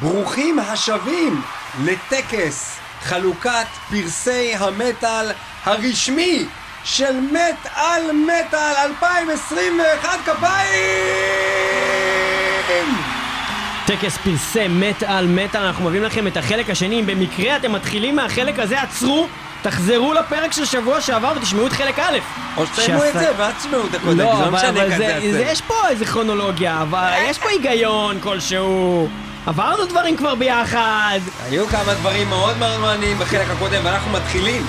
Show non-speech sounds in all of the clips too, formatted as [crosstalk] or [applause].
ברוכים השבים לטקס חלוקת פרסי המטאל הרשמי של מת על מטאל 2021 כפיים! טקס פרסי מת על מטאל, אנחנו מביאים לכם את החלק השני. אם במקרה אתם מתחילים מהחלק הזה, עצרו, תחזרו לפרק של שבוע שעבר ותשמעו את חלק א'. או את שעשה- זה ואז תשמעו את הקודם, לא, זה לא אבל, משנה אבל כזה זה. זה, יש פה איזה כרונולוגיה, אבל יש פה היגיון כלשהו. עברנו דברים כבר ביחד. היו כמה דברים מאוד מעניינים בחלק הקודם, ואנחנו מתחילים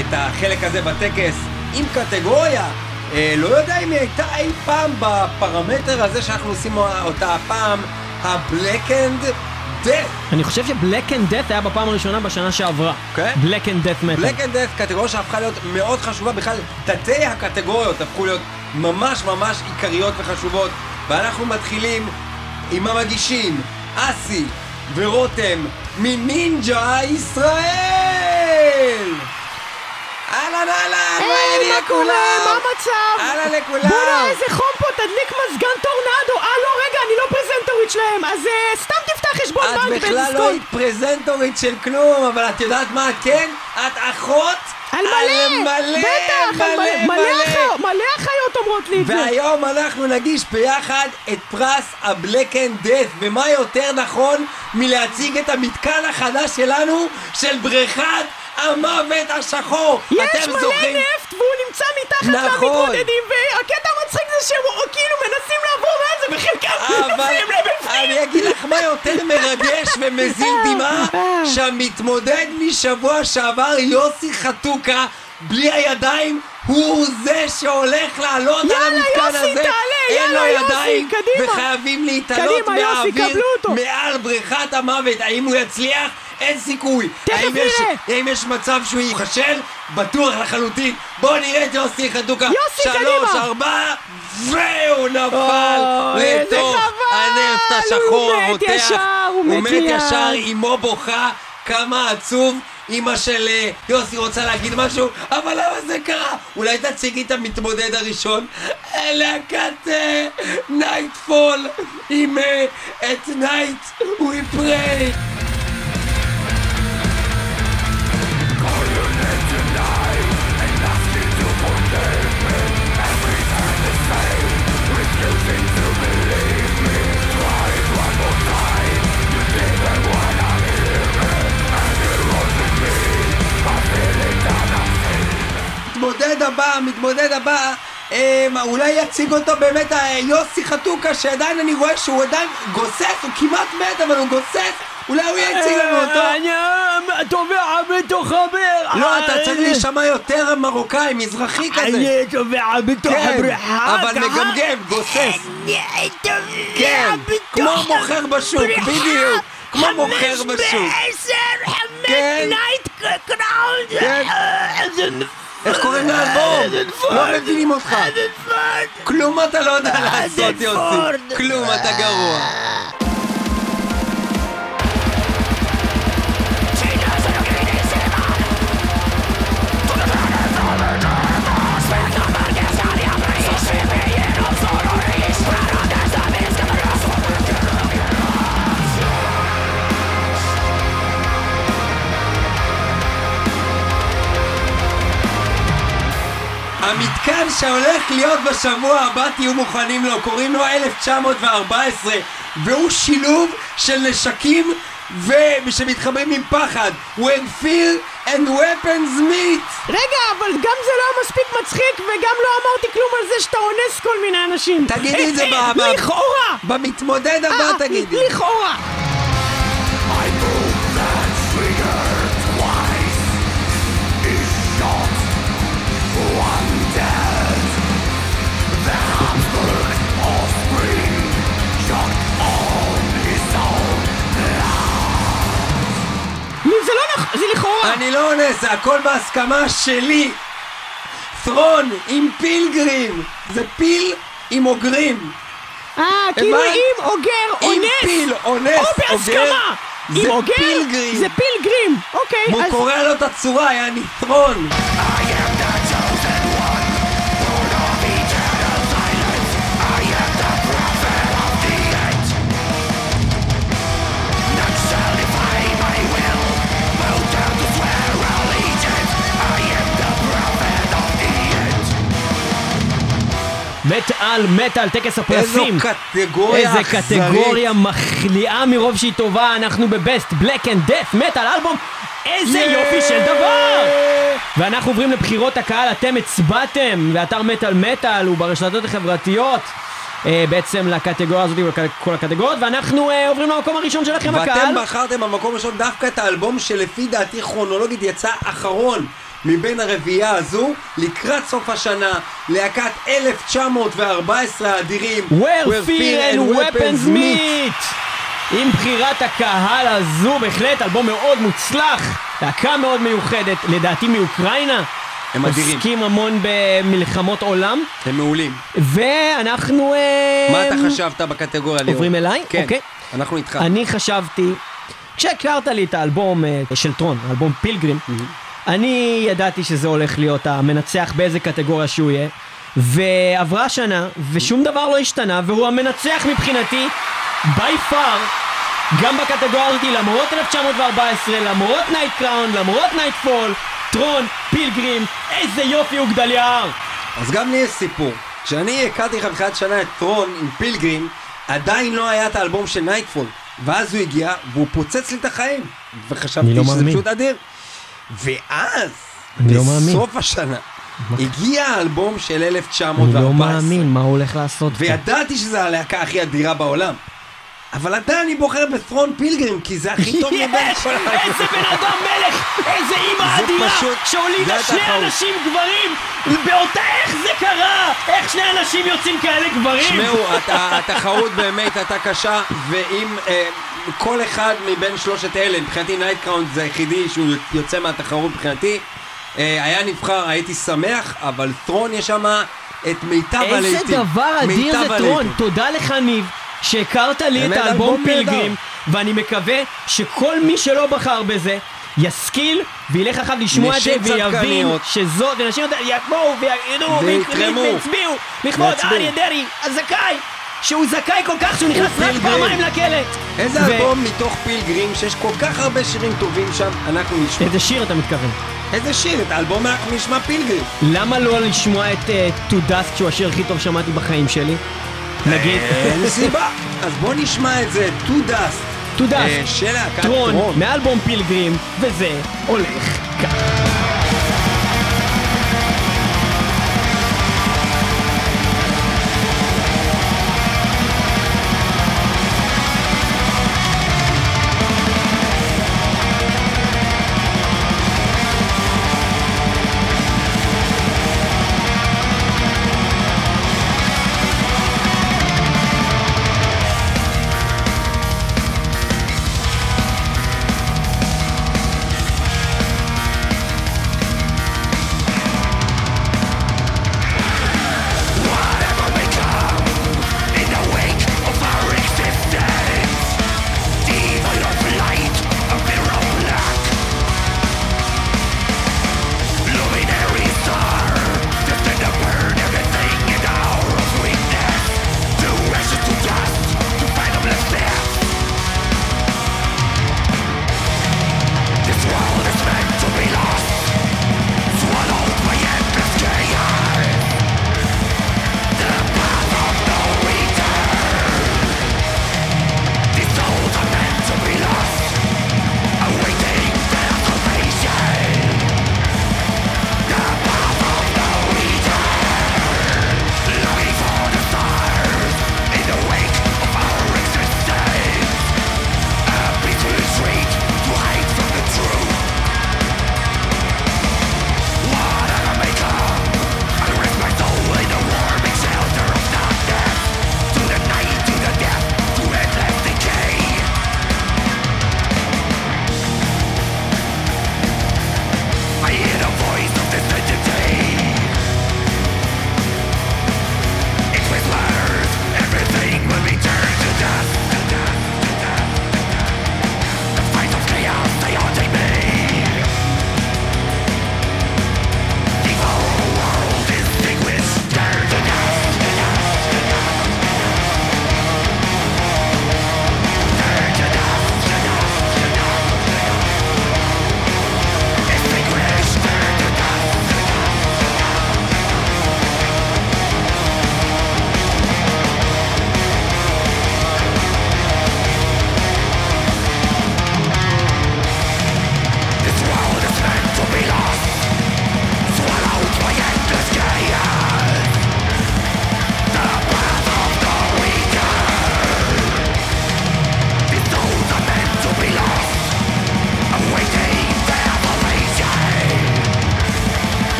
את החלק הזה בטקס עם קטגוריה. אה, לא יודע אם היא הייתה אי פעם בפרמטר הזה שאנחנו עושים אותה הפעם, ה-Black and Death. אני חושב ש Black and Death היה בפעם הראשונה בשנה שעברה. כן? Black and Death Metal. Black and Death, קטגוריה שהפכה להיות מאוד חשובה, בכלל תתי הקטגוריות הפכו להיות ממש ממש עיקריות וחשובות, ואנחנו מתחילים עם המגישים, אסי ורותם מנינג'ה ישראל! אהלן אהלן, מה העניינים? לכולם? מה המצב? אהלן לכולם! בוא'נה, איזה חום פה, תדליק מזגן טורנדו. אה, לא, רגע, אני לא פרזנטורית שלהם, אז אה, סתם תפתח חשבון את בנק בכלל לא בדיסקונט. היית פרזנטורית של כלום, אבל את יודעת מה את כן? את אחות על מלא, מלא, בטח, על מלא, מלא אחיות, מלא אחיות אומרות לי את זה. והיום אנחנו נגיש ביחד את פרס ה-Black and Death, ומה יותר נכון מלהציג את המתקן החדש שלנו של בריכת המוות השחור. יש מלא זוכרים? נפט והוא נמצא מתחת נכון. למתמודדים והקטע המצחיק זה שהם כאילו מנסים לעבור מעל זה וחלקם נופלים לבפנים. אני אגיד לך מה יותר מרגש ומזיל דמעה. שהמתמודד משבוע שעבר יוסי חתוקה בלי הידיים הוא זה שהולך לעלות על המתקן יוסי, הזה תעלה, אין לו יאללה, יוסי, ידיים קדימה. וחייבים להתעלות קדימה, יוסי, מהאוויר אותו. מעל בריכת המוות האם הוא יצליח? אין סיכוי תכף נראה. האם יש מצב שהוא ייכשל? בטוח לחלוטין בואו נראה את יוסי חתוקה יוסי, שלוש, קדימה. ארבע והוא נפל לתוך הנפט השחור הוא מת. ישר, הוא מת מת מיד. ישר, אמו בוכה, כמה עצוב. אמא של אה, יוסי רוצה להגיד משהו, אבל למה זה קרה? אולי תציגי את המתמודד הראשון? להקת Nightfall עם At Night We הבא, המתמודד הבא, אה, אולי יציג אותו באמת אה, יוסי חתוקה, שעדיין אני רואה שהוא עדיין גוסס, הוא כמעט מת, אבל הוא גוסס, אולי הוא יציג לנו אותו. אני טובע בתוך הבריכה. לא, אתה צריך להישמע יותר מרוקאי, מזרחי כזה. אני טובע בתוך כן, הבריכה. אבל. מגמגם, גוסס. אני טובע כן, כמו בתוך מוכר בשוק. בדיוק. כמו מוכר חמש בשוק. בעשר, חמש כן. Night קראונד. איך קוראים לאלבום? נפוץ. לא מבינים אותך. כלום אתה לא יודע לעשות, יוסי. כלום, אתה גרוע. המתקן שהולך להיות בשבוע הבא תהיו מוכנים לו, קוראים לו 1914 והוא שילוב של נשקים ו... שמתחברים עם פחד When fear and weapons meet רגע, אבל גם זה לא היה מספיק מצחיק וגם לא אמרתי כלום על זה שאתה אונס כל מיני אנשים. תגידי את זה אה, ב- אה, ב- לכאורה. במתמודד הבא אה, תגידי לכאורה. אני לא אונס, זה הכל בהסכמה שלי ת'רון עם פילגרים זה פיל עם אוגרים אה, כאילו? אם אוגר עם אונס. פיל אונס או אוגר בהסכמה. זה עם אוגר פילגרים. זה פילגרים. אוקיי, הוא. קורא לו את הצורה, יעני ת'רון מטאל מטאל, טקס הפרסים. איזו קטגוריה איזה קטגוריה מחליאה מרוב שהיא טובה, אנחנו ב Best Black and Death Metal Album, איזה יופי של דבר! ואנחנו עוברים לבחירות הקהל, אתם הצבעתם באתר מטאל מטאל וברשתות החברתיות. אה, בעצם לקטגוריה הזאת וכל הקטגוריות. ואנחנו אה, עוברים למקום הראשון שלכם הקהל. ואתם בחרתם במקום הראשון דווקא את האלבום שלפי דעתי כרונולוגית יצא אחרון מבין הרביעייה הזו לקראת סוף השנה להקת 1914 האדירים Where Fear and Weapons Meet עם בחירת הקהל הזו בהחלט אלבום מאוד מוצלח להקה מאוד מיוחדת לדעתי מאוקראינה הם אדירים. עוסקים המון במלחמות עולם הם מעולים ואנחנו אה, מה אתה חשבת בקטגוריה ליאור? עוברים אליי? כן, אוקיי. אנחנו איתך אני חשבתי, כשהכרת לי את האלבום אה, של Thron, האלבום Pilgrim, אני ידעתי שזה הולך להיות המנצח באיזה קטגוריה שהוא יהיה, ועברה שנה, ושום דבר לא השתנה, והוא המנצח מבחינתי, by far, גם בקטגוריה הזאת, למרות 1914, למרות Night Crowned, למרות Nightfall, Thron, Pilgrim, איזה יופי הוא גדל יער! אז גם לי יש סיפור. כשאני הכרתי לך בתחילת שנה את Thron עם Pilgrim, עדיין לא היה את האלבום של Nightfall. ואז הוא הגיע, והוא פוצץ לי את החיים. וחשבתי לא שזה מאמין. פשוט אדיר. ואז, לא מאמין. בסוף השנה, הגיע האלבום של 1914. אני לא מאמין מה הוא הולך לעשות. וידעתי שזו הלהקה הכי אדירה בעולם. אבל עדיין אני בוחר ב Thron Pilgrim, כי זה הכי טוב [laughs] מבין יש! כל איזה בן אדם מלך! איזה אימא אדירה! שהולידה שני. אנשים גברים! באותה... איך זה קרה? איך שני אנשים יוצאים כאלה גברים? תשמעו, הת- התחרות באמת הייתה קשה, ואם אה, כל אחד מבין שלושת אלה, מבחינתי Night Crowned זה היחידי שהוא יוצא מהתחרות מבחינתי, אה, היה נבחר, הייתי שמח, אבל Thron יש שם את מיטב הלהיטים. איזה דבר אדיר זה! הלהיטים. תודה לך ניב, שהכרת לי את האלבום. Pilgrim, ואני מקווה שכל מי שלא בחר בזה, ישכיל וילך אחריו לשמוע את זה ויבין. שזאת, ונשים יבואו וידעו ויתרמו. ויצביעו לכבוד. אריה דרעי הזכאי שהוא זכאי כל כך שהוא נכנס רק. פעמיים לכלא איזה ו- אלבום מתוך פילגרים, שיש כל כך הרבה שירים טובים שם, אנחנו נשמע. איזה שיר אתה מתכוון? איזה שיר? את האלבום אנחנו נשמע פילגרים. למה לא לשמוע את uh, To Dust שהוא השיר הכי טוב שמעתי בחיים שלי? נגיד אין סיבה. אז בוא נשמע את זה, To Dust. To Dust אה, של להקת טרון. מאלבום פילגרים וזה הולך כך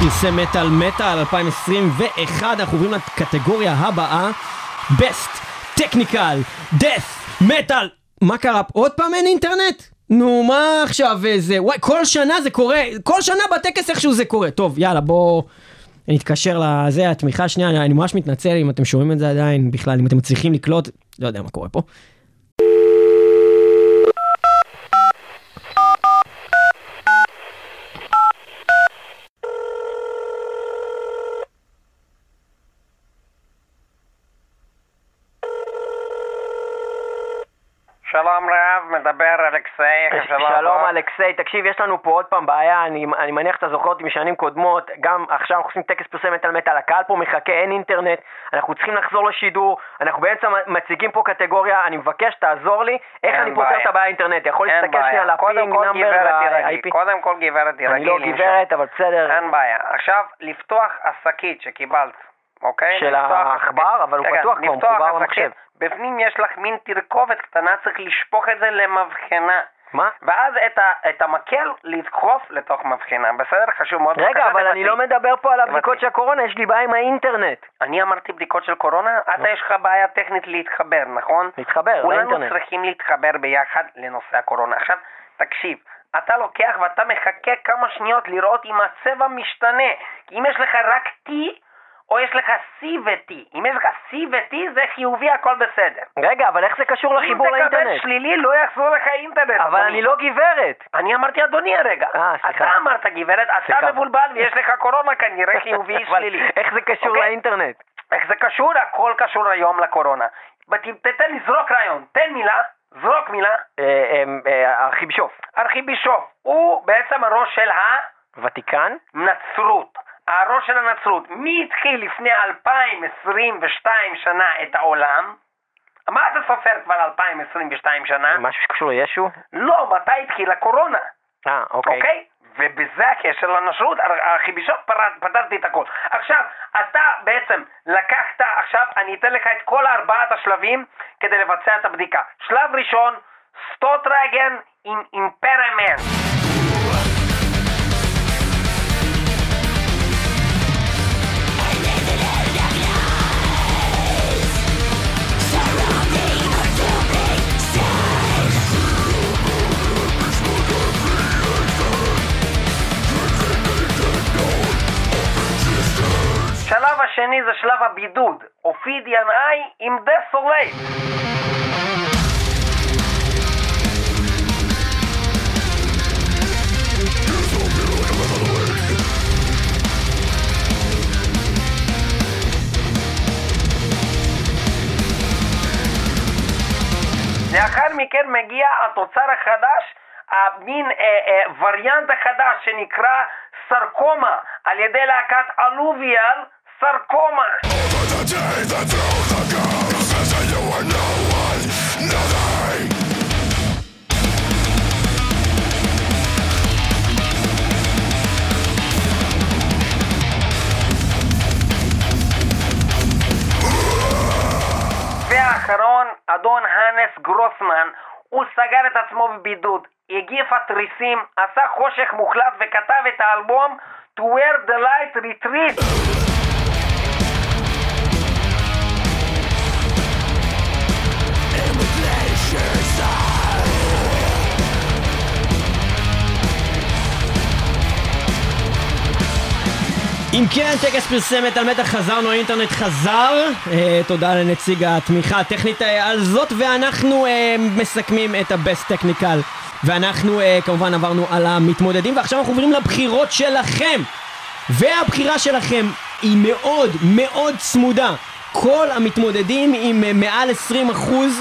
פרסי מטאל מטאל 2021, אנחנו עוברים לקטגוריה הבאה, Best Technical Death Metal. מה קרה? עוד פעם אין אינטרנט? נו, מה עכשיו זה? וואי, כל שנה זה קורה, כל שנה בטקס איכשהו זה קורה. טוב, יאללה, בוא נתקשר לזה, התמיכה השנייה, אני ממש מתנצל אם אתם שומעים את זה עדיין, בכלל, אם אתם מצליחים לקלוט, לא יודע מה קורה פה. שלום רב, מדבר אלכסיי, שלום לעזור? אלכסיי, תקשיב, יש לנו פה עוד פעם בעיה, אני, אני מניח שאתה זוכר אותי משנים קודמות, גם עכשיו אנחנו עושים טקס פרסי מטאל מטאל, הקהל פה מחכה, אין אינטרנט, אנחנו צריכים לחזור לשידור, אנחנו באמצע מציגים פה קטגוריה, אני מבקש, תעזור לי, איך אני פותר. את הבעיה האינטרנט, אתה יכול להסתכל שנייה על ה ping number וה-IP? קודם כל גברת תירגעי. אני לא. גברת, אבל בסדר, אין בעיה. עכשיו, לפתוח השקית שקיבלת, אוקיי? של העכבר. אבל הוא פתוח כבר, הוא מחובר. למחשב. בפנים יש לך מין תרכובת קטנה, צריך לשפוך את זה למבחנה. מה? ואז את, ה, את המקל לדחוף לתוך מבחנה, בסדר? חשוב מאוד. רגע, אבל אני. לא מדבר פה על הבדיקות. של הקורונה, יש לי בעיה עם האינטרנט. אני אמרתי בדיקות של קורונה? אתה יש לך בעיה טכנית להתחבר, נכון? להתחבר כולנו לאינטרנט. צריכים להתחבר ביחד לנושא הקורונה. עכשיו, תקשיב, אתה לוקח ואתה מחכה כמה שניות לראות אם הצבע משתנה. כי אם יש לך רק T, או יש לך C ו-T. אם יש לך C ו-T זה חיובי, הכל בסדר. רגע, אבל איך זה קשור לחיבור אם תקבל לאינטרנט? שלילי, לא יחזור לך אינטרנט. אבל אדוני. אני לא גברת. אני אמרתי אדוני הרגע. אה, סליחה. אתה אמרת גברת, אתה סליחה. מבולבל ויש לך קורונה כנראה חיובי [laughs] שלילי. איך זה קשור אוקיי? לאינטרנט? איך זה קשור? הכל קשור היום לקורונה. תתן לי זרוק רעיון, תן מילה, זרוק מילה. אה, אה, אה, ארכיבישוף. ארכיבישוף, הוא בעצם הראש של ותיקן? הנצרות. הראש של הנצרות. מי התחיל לפני 2022 שנה את העולם? מה אתה סופר כבר 2022 שנה? משהו שקשור לישו? לא, מתי התחילה הקורונה? אה, אוקיי. אוקיי? ובזה הקשר לנשרות, הארכיבישוף פר- פתרתי את הכל. עכשיו, אתה בעצם לקחת, עכשיו אני אתן לך את כל ארבעת השלבים כדי לבצע את הבדיקה. שלב ראשון, Stortregn עם Impermanence. שלב השני זה שלב הבידוד, Ophidian I עם Desolate. לאחר מכן מגיע התוצר החדש, המין אה, אה, וריאנט החדש שנקרא סרקומה על ידי להקת אלוביאל סרקומה. והאחרון, אדון האנס גרוסמן, הוא סגר את עצמו בבידוד, הגיף התריסים, עשה חושך מוחלט וכתב את האלבום To Where the Light Retreat. אם כן, טקס פרסי מטאל מטאל חזרנו, האינטרנט חזר. אה, תודה לנציג התמיכה הטכנית אה, על זאת, ואנחנו אה, מסכמים את ה-Best Technical. ואנחנו אה, כמובן עברנו על המתמודדים, ועכשיו אנחנו עוברים לבחירות שלכם. והבחירה שלכם היא מאוד מאוד צמודה. כל המתמודדים עם אה, מעל 20%,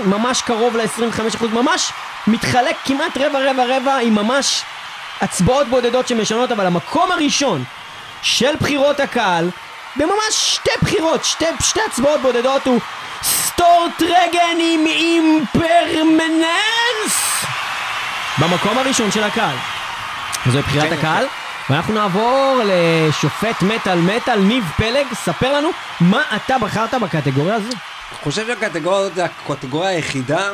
ממש קרוב ל-25%, ממש מתחלק כמעט רבע רבע רבע עם ממש הצבעות בודדות שמשנות, אבל המקום הראשון של בחירות הקהל, בממש שתי בחירות, שתי, שתי הצבעות בודדות הוא Stortregn עם Impermanence במקום הראשון של הקהל. זוהי בחירת הקהל, ואנחנו נעבור לשופט מטאל מטאל, ניב פלג, ספר לנו מה אתה בחרת בקטגוריה הזו. אני חושב שהקטגוריה זה הקטגוריה היחידה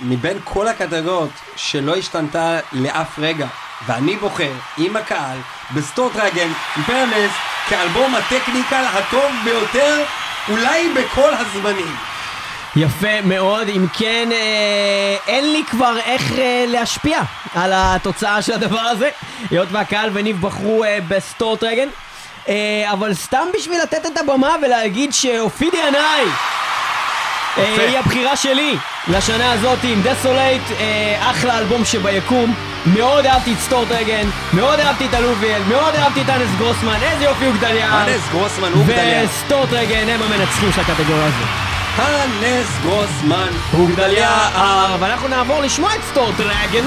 מבין כל הקטגוריות שלא השתנתה לאף רגע. ואני בוחר, עם הקהל, ב Stortregn, Impermanence, כאלבום ה Technical הטוב ביותר, אולי בכל הזמנים. יפה מאוד, אם כן, אה, אין לי כבר איך אה, להשפיע על התוצאה של הדבר הזה, היות והקהל וניב בחרו אה, ב Stortregn, אה, אבל סתם בשביל לתת את הבמה ולהגיד ש Ophidian I. היא הבחירה שלי לשנה הזאת עם Desolate, אה, אחלה אלבום שביקום, מאוד אהבתי את Stortregn, מאוד אהבתי את Alluvial, מאוד אהבתי את אנס גרוסמן, איזה יופי הוא גדליהו, הנס גרוסמן הוא גדליה. ו Stortregn הם המנצחים של הקטגוריה הזאת. הנס גרוסמן הוא גדליהו. ואנחנו נעבור לשמוע את Stortregn,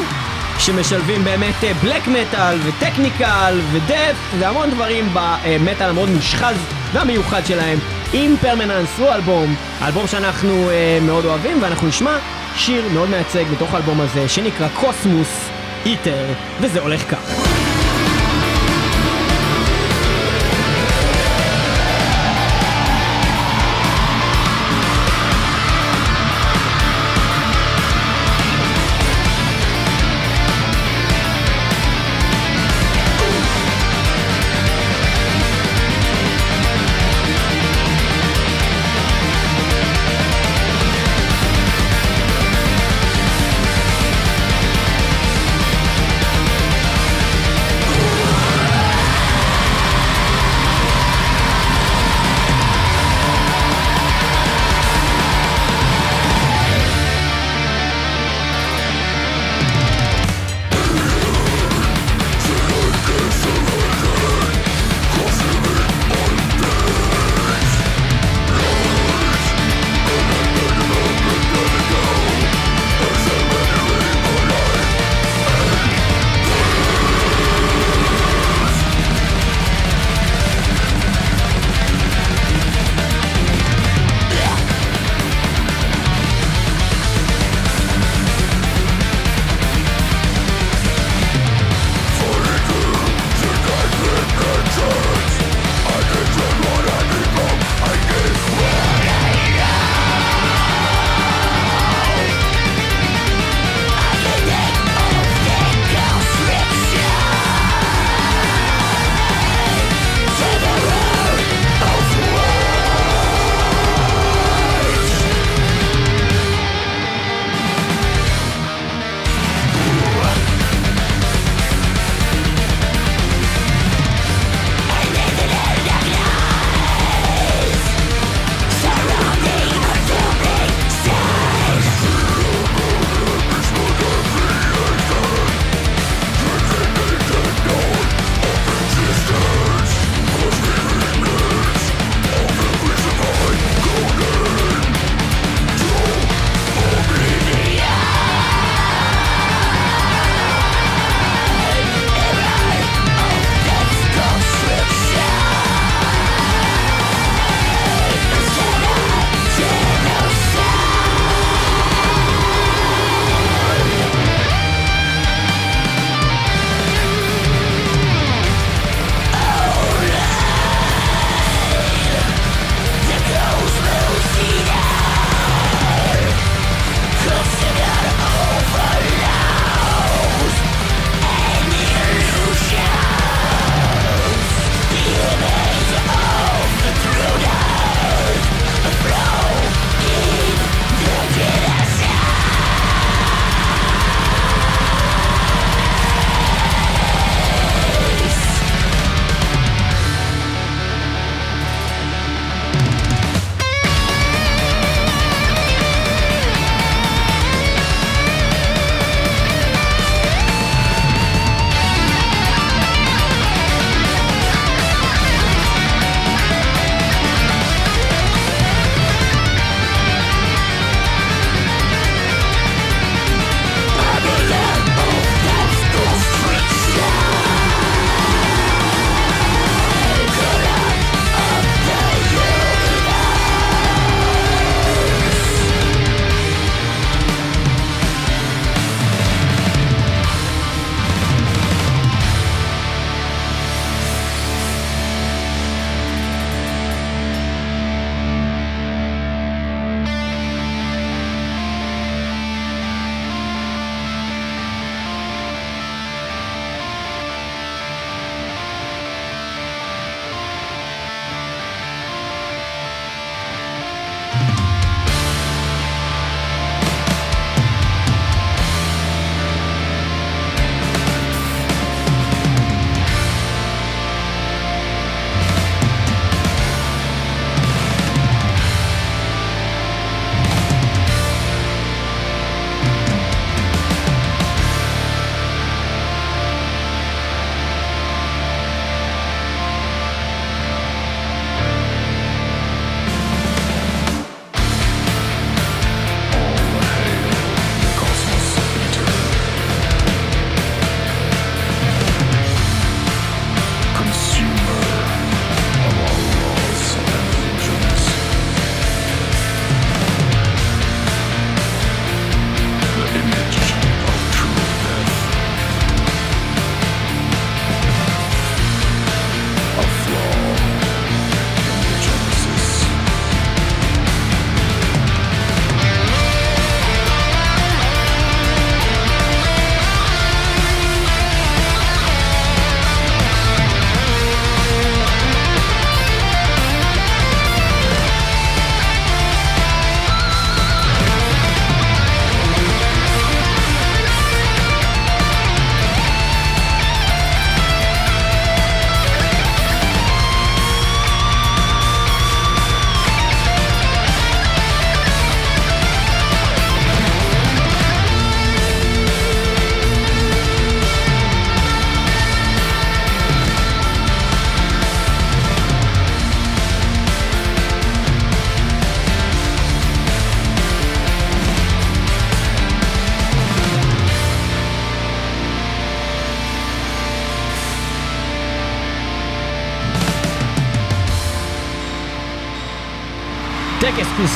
שמשלבים באמת בלק מטאל ו technical ו death והמון דברים במטאל המאוד מושחז והמיוחד שלהם. עם פרמננס הוא אלבום, אלבום שאנחנו אה, מאוד אוהבים ואנחנו נשמע שיר מאוד מייצג מתוך האלבום הזה שנקרא קוסמוס איטר וזה הולך כך.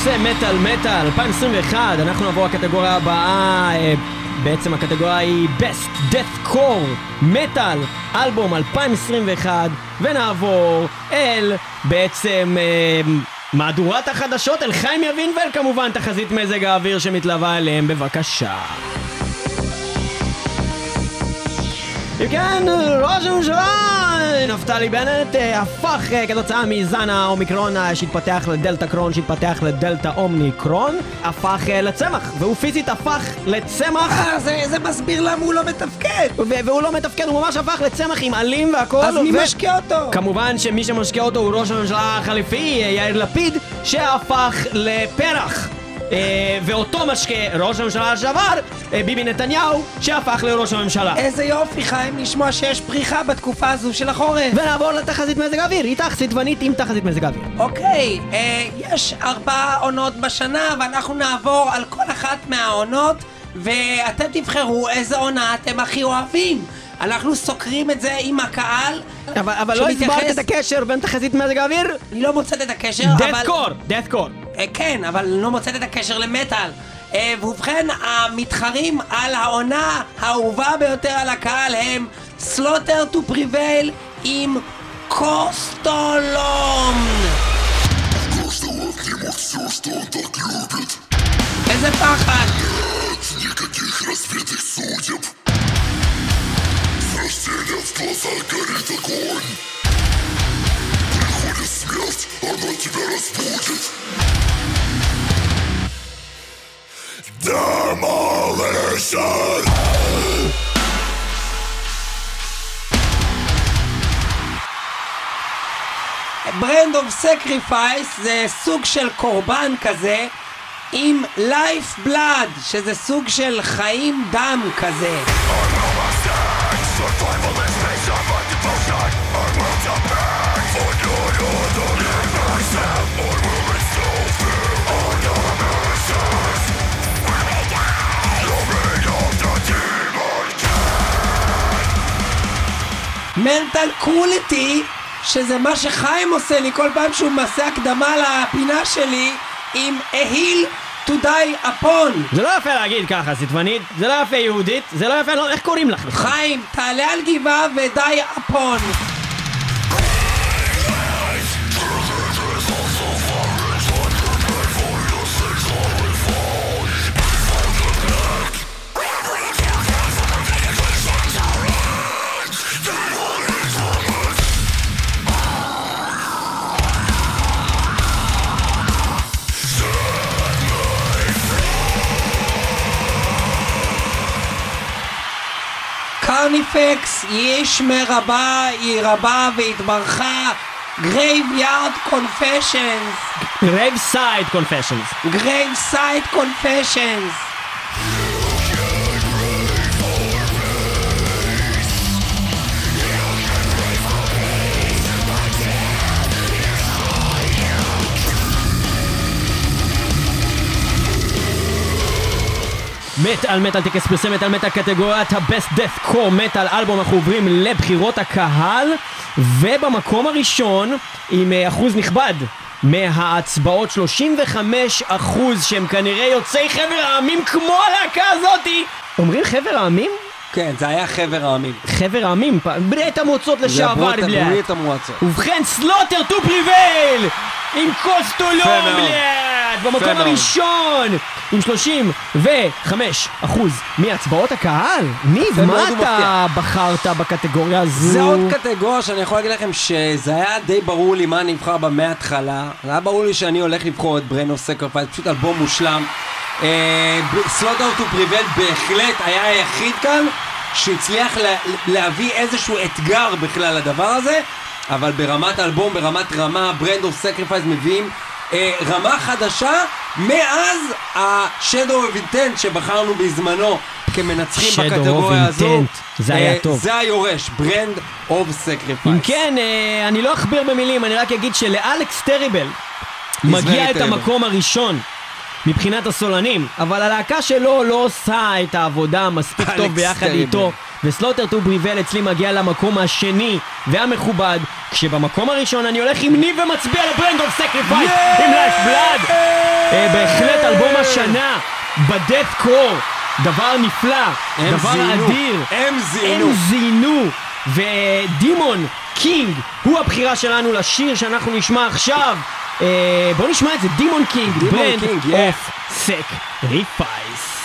פרסי מטאל מטאל 2021, אנחנו נעבור לקטגוריה הבאה, אה, בעצם הקטגוריה היא Best Death Core מטאל, אלבום 2021, ונעבור אל בעצם אה, מהדורת החדשות, אל חיים יבין ואל כמובן תחזית מזג האוויר שמתלווה אליהם, בבקשה. אם כן, ראש הממשלה נפתלי בנט אה, הפך אה, כתוצאה מזן האומיקרון אה, שהתפתח לדלתא קרון שהתפתח לדלתא אומניקרון הפך לצמח והוא פיזית הפך לצמח זה זה מסביר למה הוא לא מתפקד. ו- והוא לא מתפקד, הוא ממש הפך לצמח עם עלים והכל אז מי ו- משקה אותו? כמובן שמי שמשקה אותו הוא ראש הממשלה החליפי, יאיר לפיד, שהפך לפרח. אה, ואותו משקה ראש הממשלה לשעבר, אה, ביבי נתניהו, שהפך לראש הממשלה. איזה יופי חיים לשמוע שיש פריחה בתקופה הזו של החורף. ונעבור לתחזית מזג האוויר, איתך סיטבנית עם תחזית מזג האוויר. אוקיי, אה, יש ארבע עונות בשנה ואנחנו נעבור על כל אחת מהעונות ואתם תבחרו איזה עונה אתם הכי אוהבים. אנחנו סוקרים את זה עם הקהל. אבל, אבל לא הסברת את הקשר בין תחזית מזג האוויר? אני לא מוצאת את הקשר, death אבל... core, death core. אה, כן, אבל אני לא מוצאת את הקשר למטאל. אה, ובכן, המתחרים על העונה האהובה ביותר על הקהל הם סלוטר טו פריבייל עם קוסטולום. איזה פחד! Никаких разбитых судеб С рождения в глазах горит огонь Приходит смерть, она тебя разбудит Demolition ברנד אוף סקריפייס זה סוג של קורבן כזה עם לייף בלאד, שזה סוג של חיים דם כזה. מנטל קרוליטי, שזה מה שחיים עושה לי כל פעם שהוא מעשה הקדמה לפינה שלי עם Hill to die upon. זה לא יפה להגיד ככה, סיטבנית, זה לא יפה יהודית, זה לא יפה, לא, איך קוראים לך? חיים, תעלה על גבעה ודי upon. קרניפקס, ישמר רבה, היא רבה והתברכה. גרייביארד קונפשיונס. רייב סייד קונפשיונס. גרייב מטאל מטאל טקס פרסי המטאל מטאל קטגוריית ה-Best Death Core מטאל אלבום אנחנו עוברים לבחירות הקהל ובמקום הראשון עם אה, אחוז נכבד מההצבעות 35 אחוז שהם כנראה יוצאי חבר העמים כמו הלהקה הזאתי אומרים חבר העמים? כן, זה היה חבר העמים. חבר העמים, ברית המועצות לשעבר. ברית המועצות. ובכן, Slaughter to Prevail! עם Kostolom. блядь! במקום. הראשון! עם 35 אחוז מהצבעות הקהל. ניב, מה אתה בחרת בקטגוריה הזו? זה עוד קטגוריה שאני יכול להגיד לכם שזה היה די ברור לי מה נבחר בה מההתחלה. זה היה ברור לי שאני הולך לבחור את Brand of Sacrifice, פשוט אלבום מושלם. Slaughter to Prevail בהחלט היה היחיד כאן שהצליח לה, להביא איזשהו אתגר בכלל לדבר הזה, אבל ברמת אלבום, ברמת רמה, Brand of Sacrifice מביאים אה, רמה חדשה מאז ה-Shadow of Intent שבחרנו בזמנו כמנצחים Shadow בקטגוריה הזו. Intent, זה היה אה, טוב. זה היורש, Brand of Sacrifice. אם כן, אה, אני לא אכביר במילים, אני רק אגיד שלאלכס Terrible מגיע את. המקום הראשון מבחינת הסולנים, אבל הלהקה שלו לא עושה את העבודה מספיק טוב ביחד. איתו. ו Slaughter to Prevail אצלי מגיע למקום השני והמכובד, כשבמקום הראשון אני הולך עם ניב ומצביע ל Brand of Sacrifice עם Lifeblood. בהחלט אלבום השנה ב death core, דבר נפלא, דבר. אדיר. הם זיינו. הם זיינו. ו Demon King הוא הבחירה שלנו לשיר שאנחנו נשמע עכשיו. אה, בואו נשמע את זה, Demon King, yeah. of Sac ריפייס.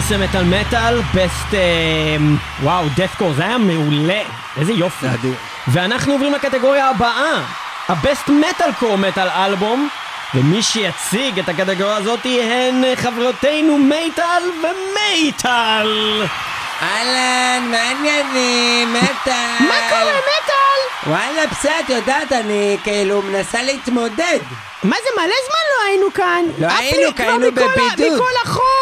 פרסי המטאל, best, וואו, death core, זה היה מעולה, איזה יופי. זה אדיר. ואנחנו עוברים לקטגוריה הבאה, ה best מטאל core מטאל אלבום, ומי שיציג את הקטגוריה הזאת הן חברותינו מייטל ומייטל. אהלן, מה העניינים? מטאל. מה קורה מטאל? וואלה, בסדר, את יודעת, אני כאילו מנסה להתמודד. מה זה מלא זמן לא היינו כאן. לא היינו, כבר היינו בבידוד. מכל החור, אה,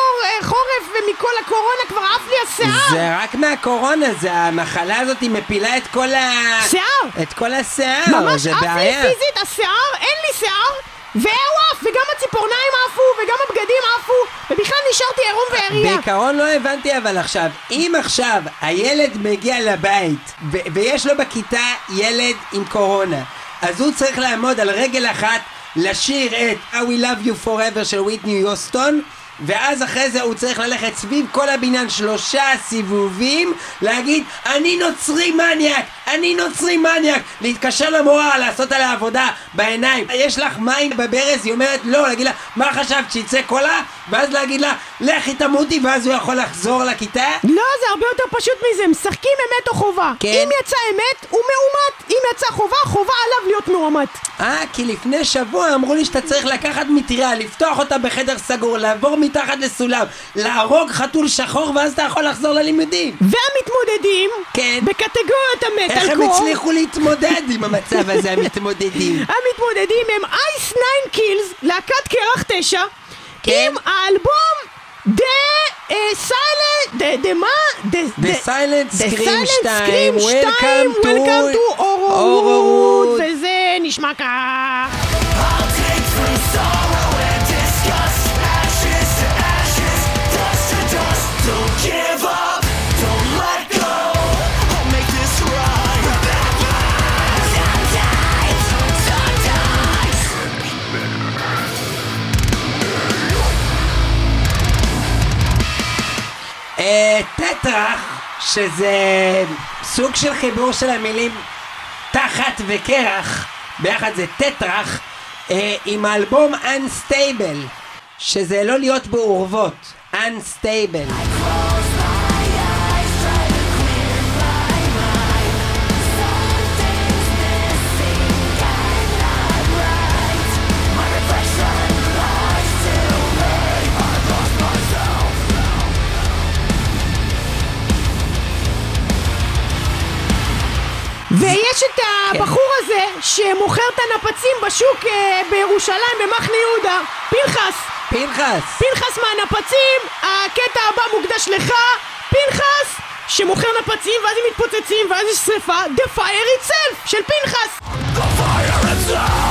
ומכל הקורונה כבר עף לי השיער. זה רק מהקורונה, זה המחלה הזאת היא מפילה את כל ה... שיער. את כל השיער, ממש זה עף לי בעיה. פיזית השיער, אין לי שיער, והוא עף, וגם הציפורניים עפו, וגם הבגדים עפו, ובכלל נשארתי עירום ועריה. בעיקרון לא הבנתי אבל עכשיו, אם עכשיו הילד מגיע לבית ו- ויש לו בכיתה ילד עם קורונה, אז הוא צריך לעמוד על רגל אחת, לשיר את I will love you forever של ויטני יוסטון ואז אחרי זה הוא צריך ללכת סביב כל הבניין שלושה סיבובים להגיד אני נוצרי מניאק, אני נוצרי מניאק להתקשר למורה, לעשות עליה עבודה בעיניים יש לך מים בברז? היא אומרת לא, להגיד לה מה חשבת שיצא קולה? ואז להגיד לה לכי תמותי ואז הוא יכול לחזור לכיתה? לא, זה הרבה יותר פשוט מזה, משחקים אמת או חובה. כן. אם יצא אמת, הוא מאומת. אם יצא חובה, חובה עליו להיות מאומת. אה, כי לפני שבוע אמרו לי שאתה צריך לקחת מטריה, לפתוח אותה בחדר סגור, לעבור מתחת לסולם, להרוג חתול שחור ואז אתה יכול לחזור ללימודים. והמתמודדים, כן. בקטגוריית המטאל איך הם הצליחו להתמודד עם המצב הזה, המתמודדים? המתמודדים הם Ice 9 Kills, להקת קרח 9, כן. עם האלבום The Silent, the מה? The The Silent The Scream Silent 2, Scream 2, Welcome to Welcome to אורורוד. אורורוד, וזה נשמע כך. טטרח, שזה סוג של חיבור של המילים תחת וקרח, ביחד זה טטרח, אה, עם האלבום Unstable, שזה לא להיות בעורבות, Unstable. שמוכר את הנפצים בשוק אה, בירושלים במחנה יהודה, פנחס. פנחס! פנחס מהנפצים, הקטע הבא מוקדש לך, פנחס שמוכר נפצים ואז הם מתפוצצים ואז יש שרפה, The Fire Itself של פנחס. אה, אני לא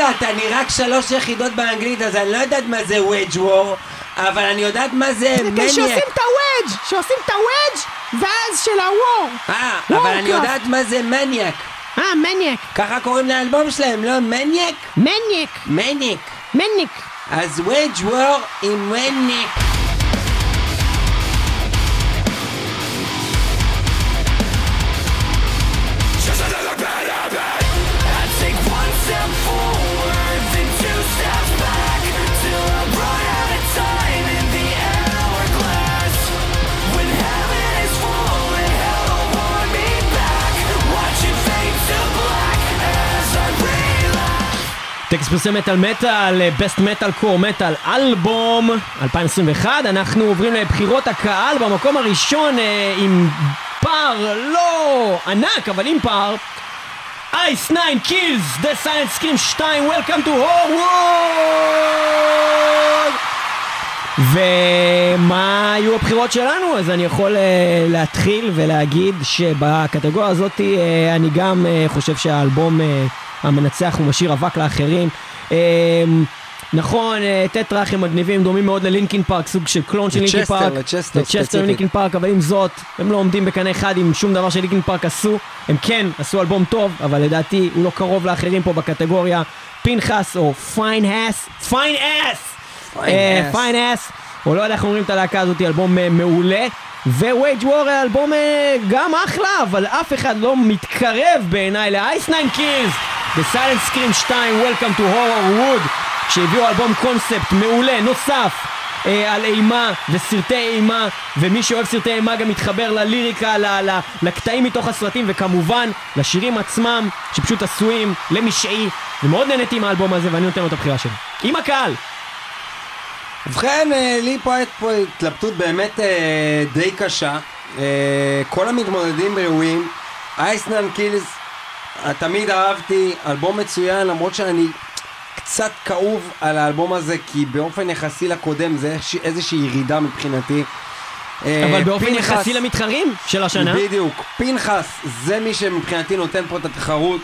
יודעת, אני רק שלוש יחידות באנגלית, אז אני לא יודעת מה זה Wage War, אבל אני יודעת מה זה זה כשעושים מניאק. את הוודג', שעושים את הוודג' ואז של ה war. אה. אבל אני יודעת מה זה מניאק. אה, מניאק. ככה קוראים לאלבום שלהם, לא? מניאק? מניאק. מניאק. מניאק. אז ווייג' וור עם מניאק. טקס פרסי המטאל מטאל, best מטאל core מטאל אלבום 2021 אנחנו עוברים לבחירות הקהל במקום הראשון אה, עם פער לא ענק אבל עם פער. Ice 9 Kills, The Silent Scream 2, Welcome to Horror ומה היו הבחירות שלנו? אז אני יכול אה, להתחיל ולהגיד שבקטגוריה הזאת אה, אני גם אה, חושב שהאלבום אה, המנצח הוא משאיר אבק לאחרים. אה, נכון, אה, Tetrarch הם מגניבים, דומים מאוד ל Linkin Park, סוג של clone של Linkin Park. לצ'סטר לצ'סטר ספציפית. Linkin Park, אבל עם זאת, הם לא עומדים בקנה אחד עם שום דבר ש Linkin Park עשו. הם כן עשו אלבום טוב, אבל לדעתי הוא לא קרוב לאחרים פה בקטגוריה. פנחס או Fine Ass, Fine Ass! Fine Ass. Fine Ass, או לא יודע איך אומרים את הלהקה הזאת, אלבום אה, מעולה. ווייג' וור אלבום אה, גם אחלה, אבל אף אחד לא מתקרב בעיניי לאייס 9 קילס, The Silent Scream 2, Welcome to Horror Wood, שהביאו אלבום קונספט מעולה, נוסף. אה, על אימה וסרטי אימה ומי שאוהב סרטי אימה גם מתחבר לליריקה, ל- ל- לקטעים מתוך הסרטים וכמובן לשירים עצמם שפשוט עשויים למשעי ומאוד נהניתי עם האלבום הזה ואני נותן לו את הבחירה שלי עם הקהל ובכן, אה, לי פה הייתה פה התלבטות באמת אה, די קשה. אה, כל המתמודדים ראויים, אייסנן קילס, תמיד אהבתי, אלבום מצוין, למרות שאני קצת כאוב על האלבום הזה, כי באופן יחסי לקודם זה איזוש- איזושהי ירידה מבחינתי. אה, אבל באופן פנחס- יחסי למתחרים של השנה. בדיוק. פנחס זה מי שמבחינתי נותן פה את התחרות,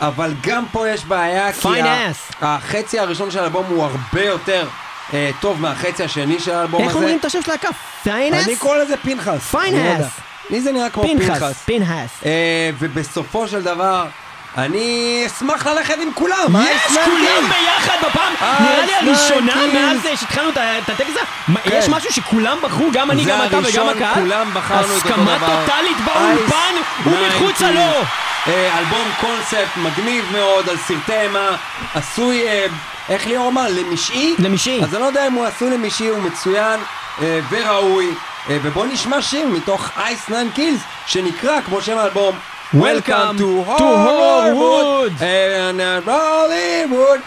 אבל גם פה יש בעיה, כי Fine ass. החצי הראשון של האלבום הוא הרבה יותר אה, טוב מהחצי השני של האלבום איך הזה. אומרים את השם של להקה? פיינס? אני קורא לזה פנחס. Fine לי זה נראה כמו פנחס. פנחס. אה, ובסופו של דבר, אני אשמח ללכת עם כולם. יש אייסלנד כולם. ביחד בפעם, אה, נראה לי הראשונה קינג. מאז אה, שהתחלנו את הטקס הזה, כן. יש משהו שכולם בחרו, גם אני, גם אתה וגם הקהל? כולם בחרנו את אותו הסכמה דבר. טוטאלית באולפן ומחוצה. לו. אה, אלבום קונספט מגניב מאוד על סרטי אימה, עשוי, אה, איך ליאור אמר? למשעי? למשעי. אז אני לא יודע אם הוא עשוי למשעי, הוא מצוין אה, וראוי. אה, ובוא נשמע שיר מתוך אייס נאן קילס, שנקרא, כמו שם האלבום, Welcome to Horrorwood. Horrorwood. And uh, Hollywood,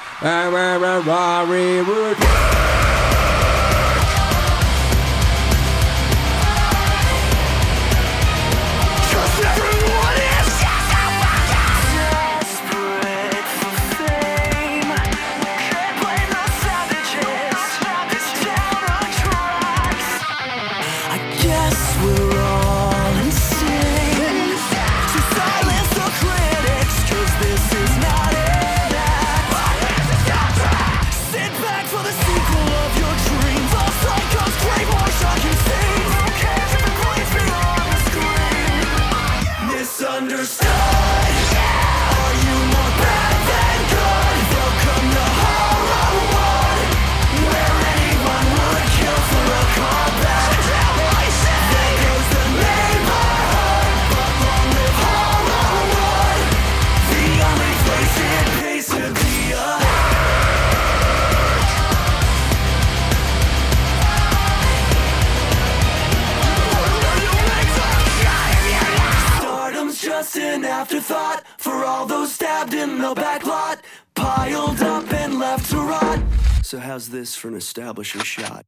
this for an establishing shot?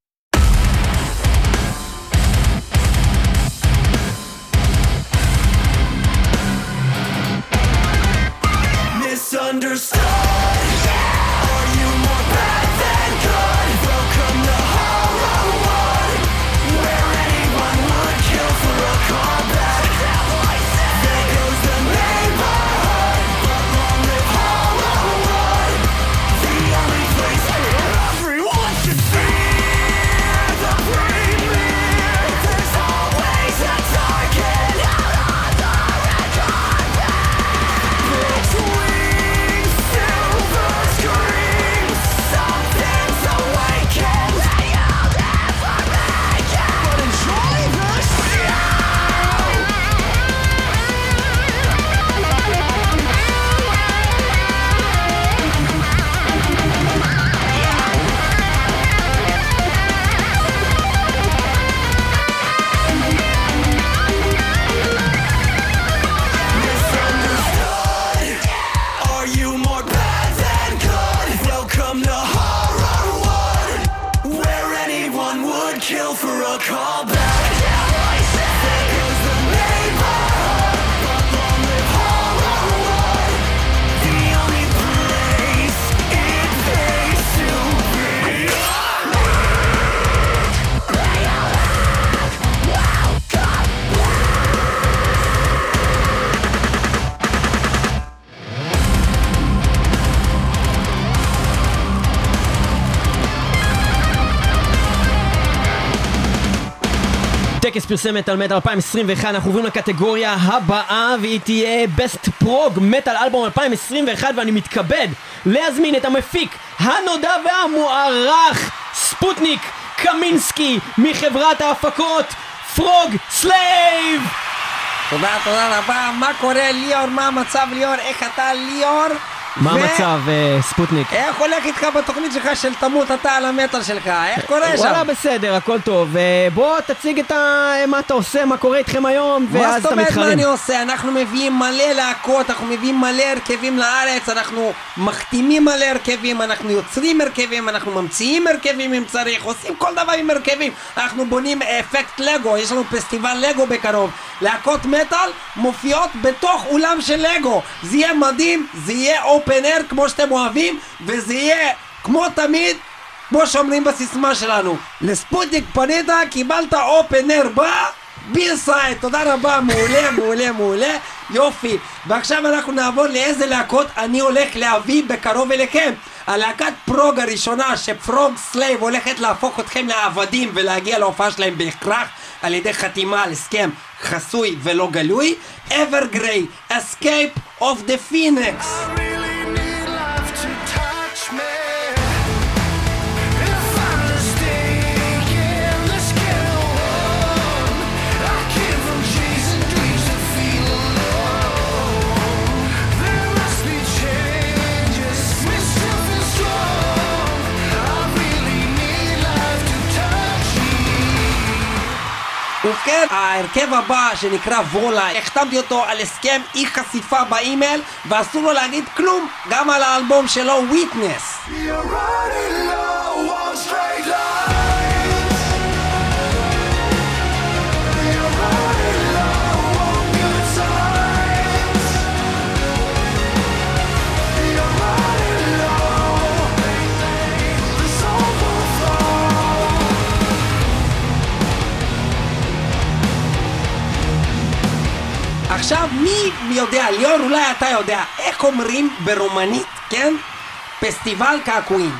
פרסי מטאל מטאל 2021, אנחנו עוברים לקטגוריה הבאה והיא תהיה best prog metal album 2021 ואני מתכבד להזמין את המפיק הנודע והמוערך ספוטניק קמינסקי מחברת ההפקות Prog Slave! תודה, תודה רבה. מה קורה ליאור? מה המצב ליאור? איך אתה ליאור? מה המצב, אה, ספוטניק? איך הולך איתך בתוכנית שלך של תמות אתה על המטאל שלך? איך קורה שם? וואלה בסדר, הכל טוב. אה, בוא תציג את ה... מה אתה עושה, מה קורה איתכם היום, מה ואז זאת אתה אומרת מה מתחרים. אני עושה? אנחנו מביאים מלא להקות, אנחנו מביאים מלא הרכבים לארץ, אנחנו מחתימים מלא הרכבים, אנחנו יוצרים הרכבים, אנחנו ממציאים הרכבים אם צריך, עושים כל דבר עם הרכבים. אנחנו בונים אפקט לגו, יש לנו פסטיבל לגו בקרוב. להקות מטאל מופיעות בתוך אולם של לגו. זה יהיה מדהים, זה יהיה אופן אר כמו שאתם אוהבים, וזה יהיה כמו תמיד כמו שאומרים בסיסמה שלנו, לספוטניק פנית, קיבלת אופן אר בא, ביל סייד, תודה רבה, מעולה, [laughs] מעולה, מעולה, יופי. ועכשיו אנחנו נעבור לאיזה להקות אני הולך להביא בקרוב אליכם. הלהקת prog הראשונה ש Prog Slave הולכת להפוך אתכם לעבדים ולהגיע להופעה שלהם בהכרח על ידי חתימה על הסכם חסוי ולא גלוי, Evergrey, Escape of the Phoenix. ובכן, ההרכב הבא שנקרא וולה, החתמתי אותו על הסכם אי חשיפה באימייל ואסור לו להגיד כלום גם על האלבום שלו, ויטנס. You're running עכשיו, מי יודע, ליאור, אולי אתה יודע, איך אומרים ברומנית, כן? פסטיבל קעקועים.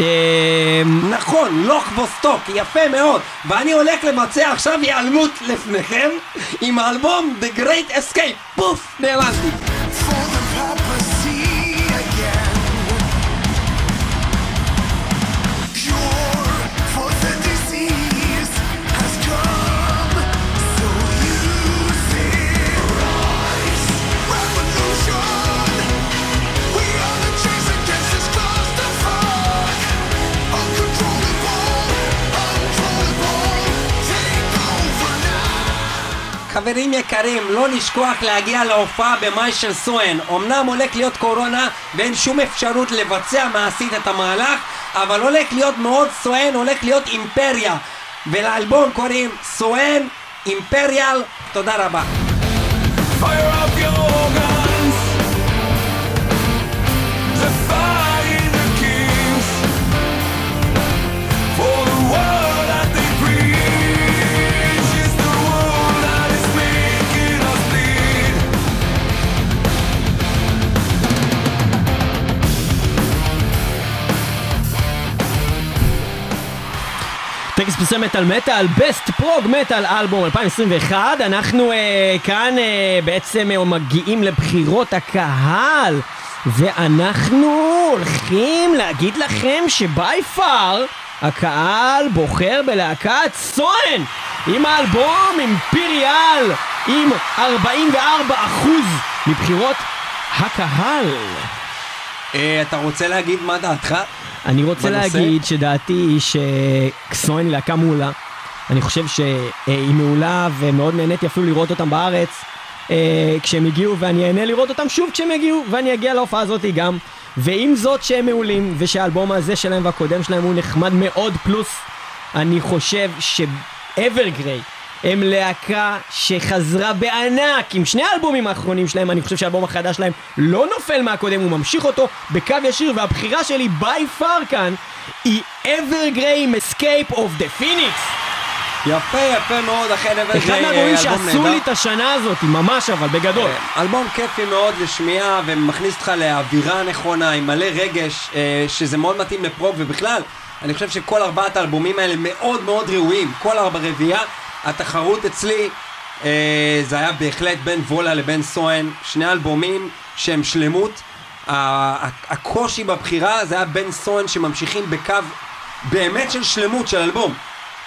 אה, נכון, לוך ווסטוק, יפה מאוד. ואני הולך לבצע עכשיו היעלמות לפניכם עם האלבום The Great Escape. פוף, נעלמתי. חברים יקרים, לא לשכוח להגיע להופעה במאי של סואן. אמנם הולך להיות קורונה ואין שום אפשרות לבצע מעשית את המהלך, אבל הולך להיות מאוד סואן, הולך להיות אימפריה. ולאלבום קוראים סואן אימפריאל. תודה רבה. Fire up your פרסי מטאל מטאל, בסט פרוג מטאל אלבום 2021, אנחנו אה, כאן אה, בעצם אה, מגיעים לבחירות הקהל ואנחנו הולכים להגיד לכם שבי פאר הקהל בוחר בלהקת סואן עם האלבום אימפריאל עם 44% מבחירות הקהל. אה, אתה רוצה להגיד מה דעתך? אני רוצה בנושא? להגיד שדעתי היא שקסוין להקה מעולה. אני חושב שהיא מעולה ומאוד נהניתי אפילו לראות אותם בארץ אה, כשהם הגיעו ואני אהנה לראות אותם שוב כשהם יגיעו ואני אגיע להופעה הזאת גם. ועם זאת שהם מעולים ושהאלבום הזה שלהם והקודם שלהם הוא נחמד מאוד פלוס אני חושב שאברגריי הם להקה שחזרה בענק עם שני האלבומים האחרונים שלהם, אני חושב שהאלבום החדש שלהם לא נופל מהקודם, הוא ממשיך אותו בקו ישיר, והבחירה שלי בי פאר כאן היא Evergrey Escape of the Phoenix. יפה, יפה מאוד, אכן אברגריי, אחד מהאלבומים שעשו לי את השנה הזאת, ממש אבל, בגדול. אלבום כיפי מאוד לשמיעה ומכניס אותך לאווירה נכונה עם מלא רגש אה, שזה מאוד מתאים לפרוג ובכלל אני חושב שכל ארבעת האלבומים האלה מאוד מאוד ראויים כל ארבע רביעייה התחרות אצלי אה, זה היה בהחלט בין וולה לבין סואן, שני אלבומים שהם שלמות. הקושי בבחירה זה היה בין סואן שממשיכים בקו באמת של שלמות של אלבום.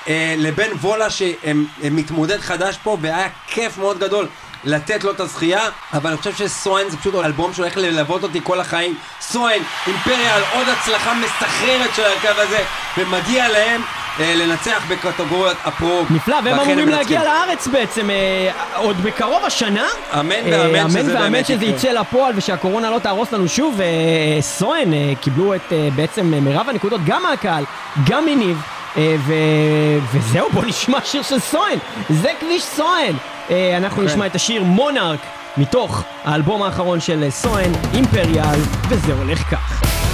אה, לבין וולה שמתמודד חדש פה והיה כיף מאוד גדול לתת לו את הזכייה, אבל אני חושב שסואן זה פשוט אלבום שהולך ללוות אותי כל החיים. סואן, אימפריה על עוד הצלחה מסחררת של הרכב הזה, ומגיע להם אה, לנצח בקטגוריית הפרו. נפלא, והם אמורים להגיע לארץ בעצם אה, עוד בקרוב השנה. אמן ואמן אה, שזה באמת שזה יצא לפועל ושהקורונה לא תהרוס לנו שוב. וסואן קיבלו את בעצם מירב הנקודות גם מהקהל, גם מניב. וזהו, בוא נשמע שיר של סואן, זה כביש סואן. אנחנו נשמע את השיר מונארק מתוך האלבום האחרון של סואן, אימפריאל, וזה הולך כך.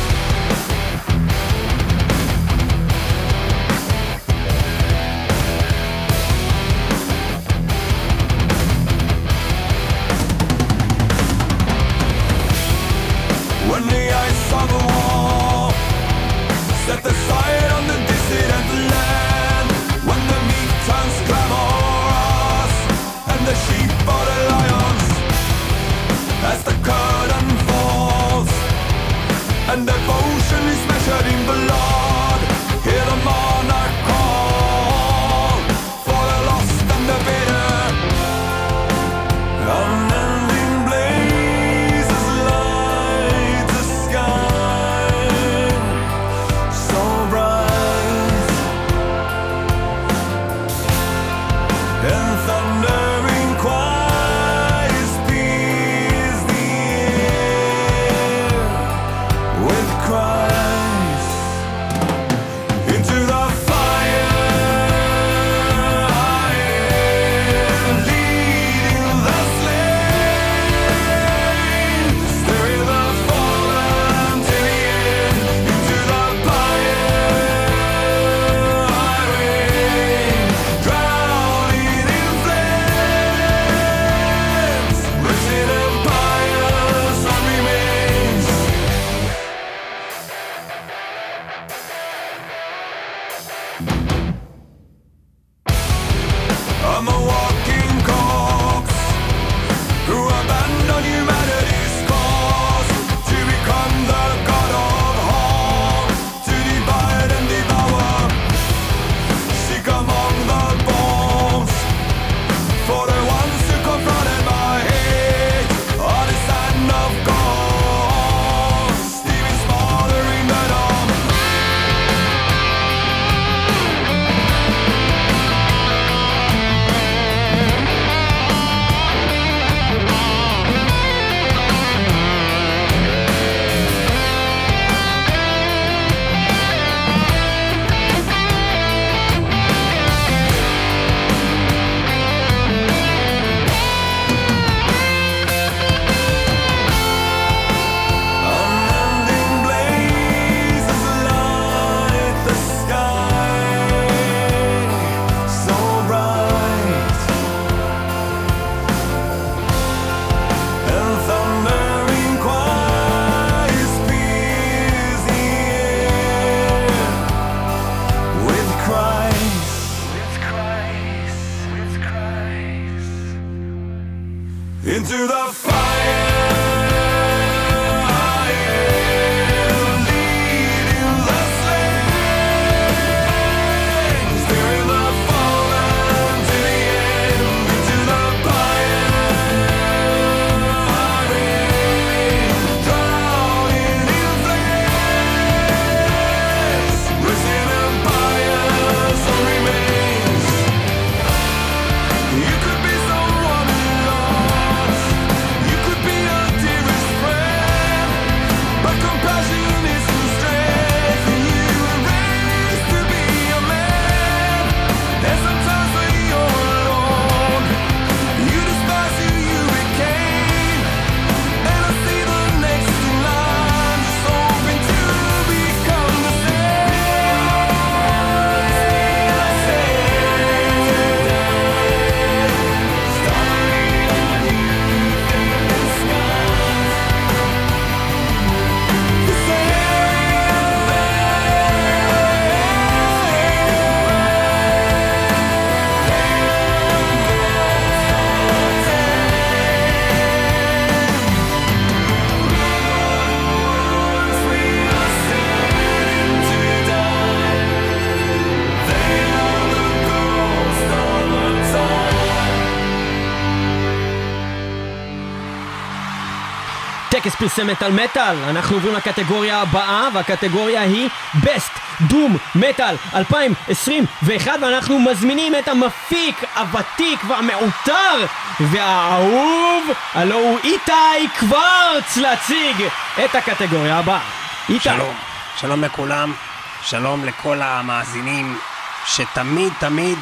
פרסי מטאל מטאל. אנחנו עוברים לקטגוריה הבאה, והקטגוריה היא Best דום מטאל 2021, ואנחנו מזמינים את המפיק, הוותיק והמעוטר והאהוב, הלו הוא איתי קוורץ להציג את הקטגוריה הבאה. איתי. שלום, שלום לכולם, שלום לכל המאזינים שתמיד תמיד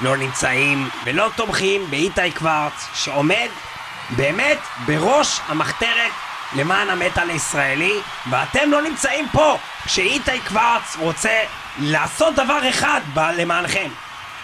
לא נמצאים ולא תומכים באיתי קוורץ שעומד באמת בראש המחתרת למען המטאל הישראלי ואתם לא נמצאים פה כשאיתי קוורץ רוצה לעשות דבר אחד למענכם.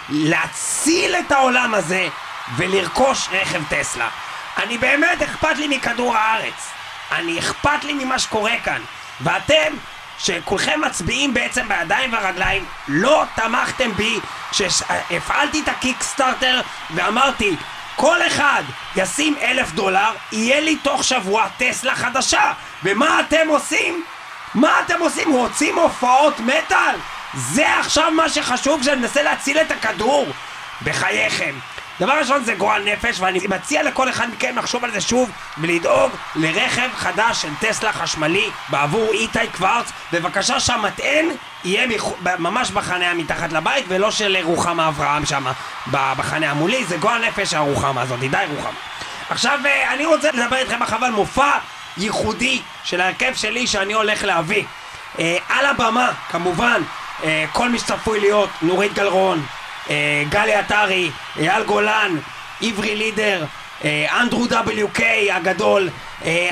להציל את העולם הזה ולרכוש רכב טסלה. אני באמת אכפת לי מכדור הארץ. אני אכפת לי ממה שקורה כאן. ואתם שכולכם מצביעים בעצם בידיים והרגליים לא תמכתם בי כשהפעלתי את הקיקסטארטר ואמרתי כל אחד ישים אלף דולר יהיה לי תוך שבוע טסלה חדשה ומה אתם עושים? מה אתם עושים? רוצים הופעות מטאל? זה עכשיו מה שחשוב כשאני מנסה להציל את הכדור? בחייכם. דבר ראשון זה גועל נפש ואני מציע לכל אחד מכם לחשוב על זה שוב ולדאוג לרכב חדש של טסלה חשמלי בעבור איתי קוורץ בבקשה שהמטען יהיה מח... ממש בחניה מתחת לבית ולא של רוחמה אברהם שם בחניה מולי זה גועל נפש הרוחמה הזאת, די רוחמה. עכשיו אה, אני רוצה לדבר איתכם על מופע ייחודי של ההרכב שלי שאני הולך להביא. אה, על הבמה כמובן אה, כל מי שצפוי להיות נורית גלרון אה, גלי עטרי, אייל גולן, עברי לידר, אה, אנדרו WK הגדול,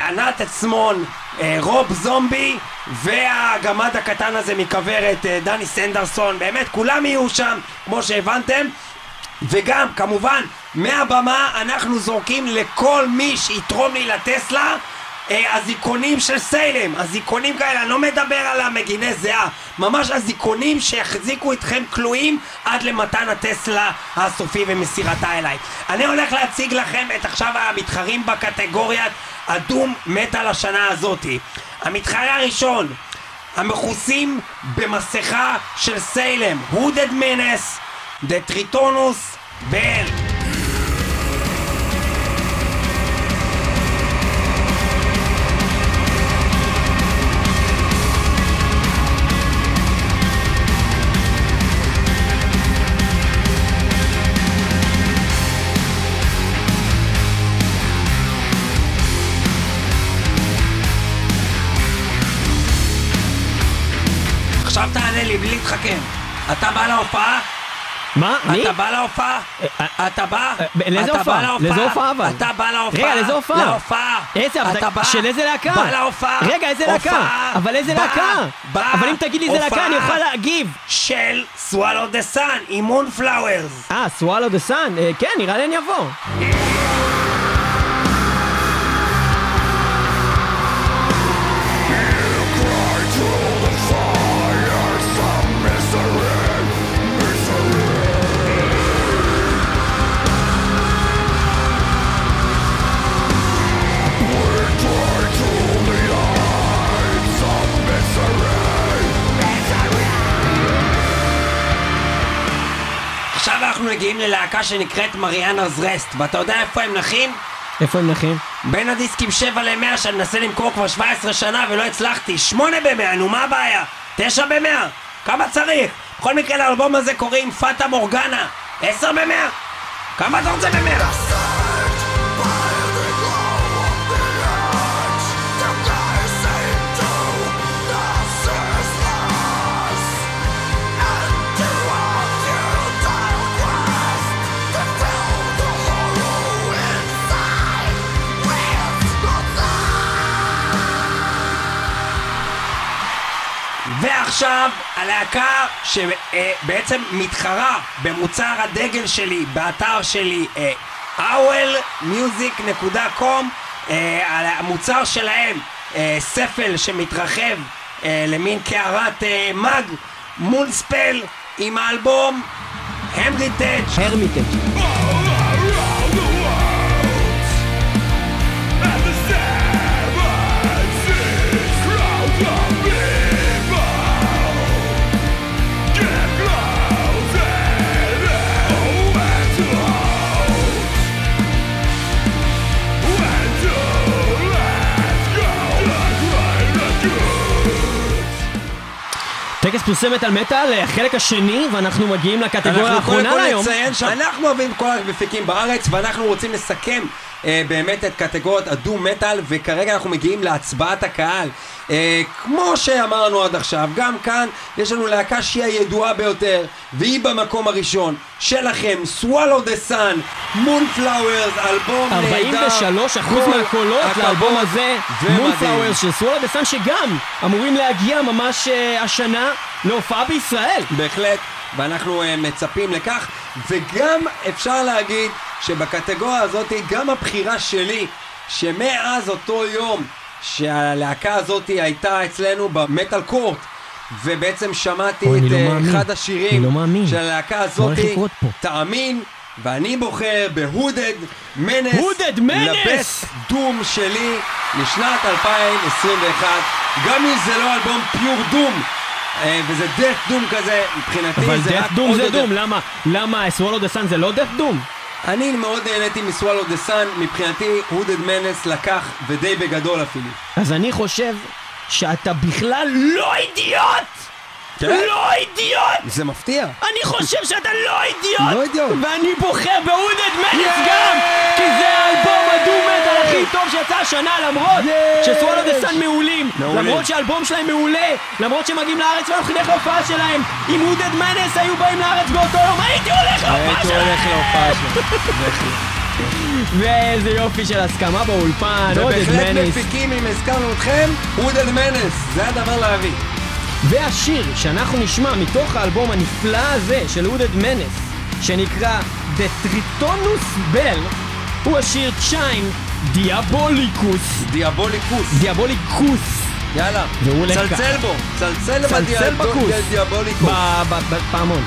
ענת עצמון, אה, רוב זומבי והגמד הקטן הזה מכוורת אה, דני סנדרסון, באמת כולם יהיו שם כמו שהבנתם. וגם כמובן מהבמה אנחנו זורקים לכל מי שיתרום לי לטסלה אה, אזיקונים של סיילם, אזיקונים כאלה, אני לא מדבר על המגיני זיעה, ממש אזיקונים שיחזיקו אתכם כלואים עד למתן הטסלה הסופי ומסירתה אליי. אני הולך להציג לכם את עכשיו המתחרים בקטגוריית הדום מטאל השנה הזאתי. המתחרה הראשון, המכוסים במסכה של סיילם, הודד מנס, דטריטונוס בל. עכשיו תענה לי בלי להתחכם. אתה בא להופעה? מה? מי? אתה בא להופעה? אה, אתה בא? אה, לאיזה הופעה? לאיזה הופעה אבל? אתה בא להופעה? רגע, לאיזה הופעה? להופעה. איזה, אתה בא? של איזה להקה? בא להופעה. רגע, איזה להקה? אבל איזה להקה? אבל אם תגיד לי איזה להקה, אני אוכל להגיב. של Swallow the Sun, Moonflowers. אה, Swallow the Sun? אה, כן, נראה לי אני אבוא. אנחנו מגיעים ללהקה שנקראת מריאנרס רסט, ואתה יודע איפה הם נחים? איפה הם נחים? בין הדיסקים 7 ל-100 שאני מנסה למכור כבר 17 שנה ולא הצלחתי 8 ב-100, נו מה הבעיה? 9 ב-100? כמה צריך? בכל מקרה לאלבום הזה קוראים פאטה מורגנה 10 ב-100? כמה אתה רוצה ב-100? ועכשיו הלהקה שבעצם מתחרה במוצר הדגל שלי באתר שלי owlmusic.com על המוצר שלהם אה, ספל שמתרחב אה, למין קערת אה, מאג מונספל עם האלבום המריטג' הרמיטג'. טקס פרסי מטאל מטאל, החלק השני, ואנחנו מגיעים לקטגוריה אנחנו קודם האחרונה כל. נציין שאנחנו אוהבים כל המפיקים בארץ ואנחנו רוצים לסכם אה, באמת את קטגוריית הדו מטאל וכרגע אנחנו מגיעים להצבעת הקהל. אה, כמו שאמרנו עד עכשיו, גם כאן יש לנו להקה שהיא הידועה ביותר והיא במקום הראשון שלכם, Swallow the Sun, Moonflowers, אלבום נהדר. 43 אחוז כל מהקולות הכבוד לאלבום הזה. מונפלאוורס של סוולה דה סאן, שגם אמורים להגיע ממש אה, השנה להופעה בישראל. בהחלט, ואנחנו uh, מצפים לכך, וגם אפשר להגיד שבקטגוריה הזאת, גם הבחירה שלי, שמאז אותו יום שהלהקה הזאת הייתה אצלנו במטאל קורט, ובעצם שמעתי את לא אה. אחד השירים לא. של הלהקה הזאת? תאמין, ואני בוחר בהודד Menace, Hooded Menace! ל best doom שלי לשנת 2021, גם אם זה לא אלבום pure doom. אה, וזה death doom כזה, מבחינתי אבל זה רק death doom עוד זה doom, למה? למה Swallow the Sun זה לא death doom? אני מאוד נהניתי מ Swallow the Sun, מבחינתי Hooded Menace לקח, ודי בגדול אפילו. אז אני חושב שאתה בכלל לא אידיוט! כן? לא אידיוט! זה מפתיע. אני חושב שאתה לא אידיוט! לא אידיוט. ואני בוחר ב Hooded Menace גם! כי זה האלבום הדו-מטאל הכי טוב שיצא השנה למרות שסוולו דה סאן מעולים. למרות שהאלבום שלהם מעולה למרות שהם מגיעים לארץ ואנחנו נלך להופעה שלהם אם הודד מנס היו באים לארץ באותו יום הייתי הולך להופעה הייתי שלהם! הולך להופעה שלו. [laughs] ואיזה יופי של הסכמה באולפן, ובהחלט מנס מפיקים, אם הזכרנו אתכם, הודד מנס, זה הדבר להביא. והשיר שאנחנו נשמע מתוך האלבום הנפלא הזה של הודד מנס, שנקרא The Tritonus Bell, הוא השיר צ'יין דיאבוליקוס. דיאבוליקוס. דיאבוליקוס. יאללה. צלצל בו. צלצל צלצל בכוס. בדיאבוליקוס. ב- ב- בפעמון.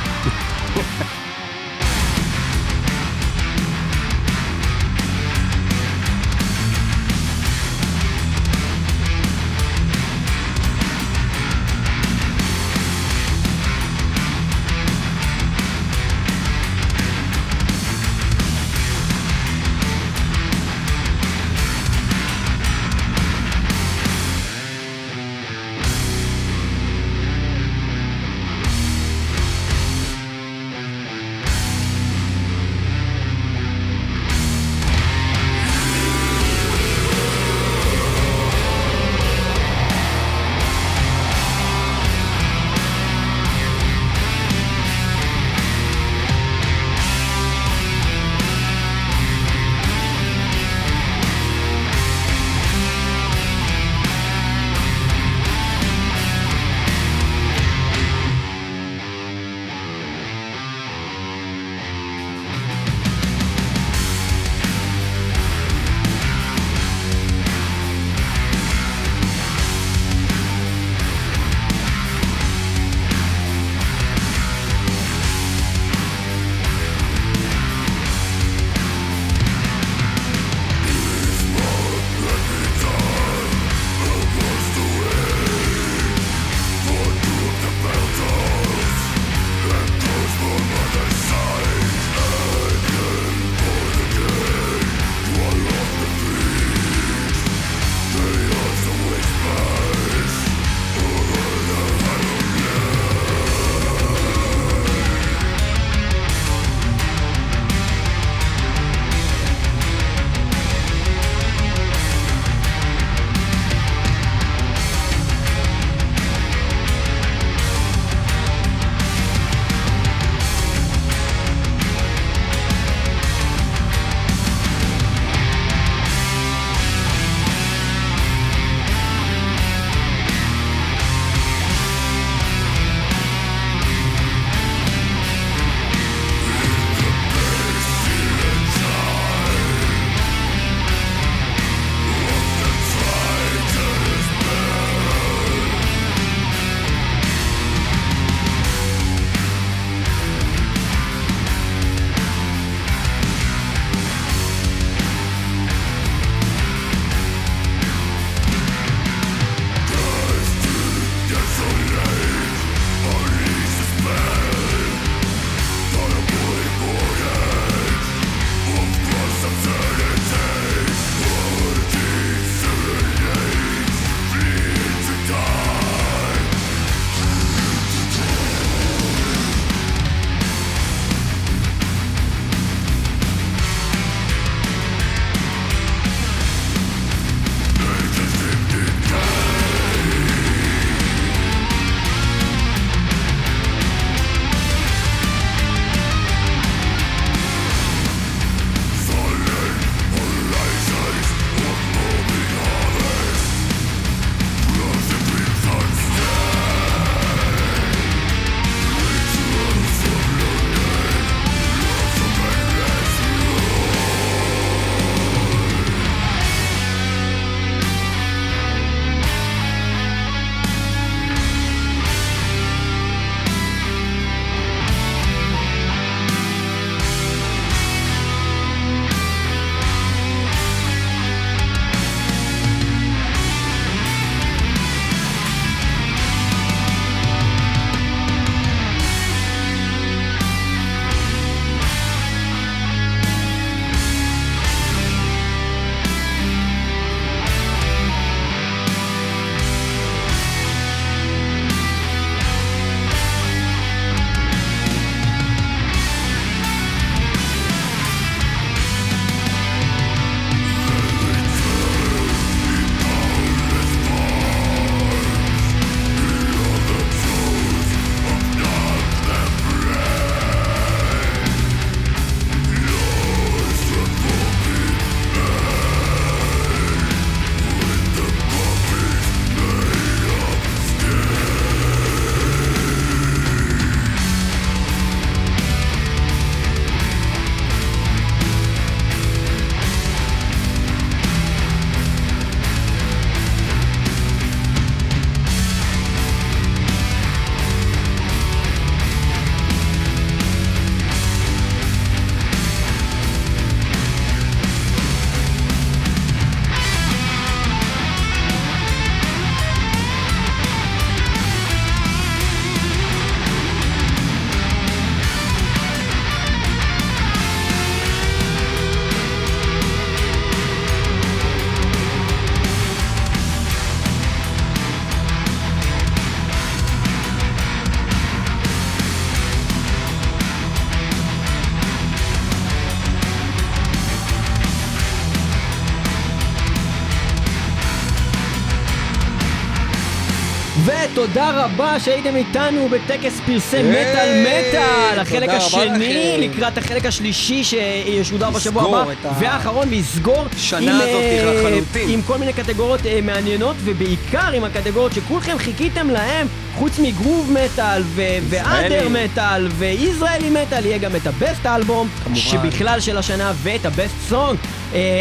ותודה רבה שהייתם איתנו בטקס פרסי מטאל מטאל, החלק תודה השני. לקראת החלק השלישי שישודר בשבוע הבא, והאחרון ויסגור שנה עם, הזאת אה, לחלוטין. עם כל מיני קטגוריות אה, מעניינות ובעיקר עם הקטגוריות שכולכם חיכיתם להם חוץ מגרוב מטאל ואנדר מטאל וישראלי מטאל יהיה גם את הבסט אלבום. שבכלל של השנה ואת הבסט סונג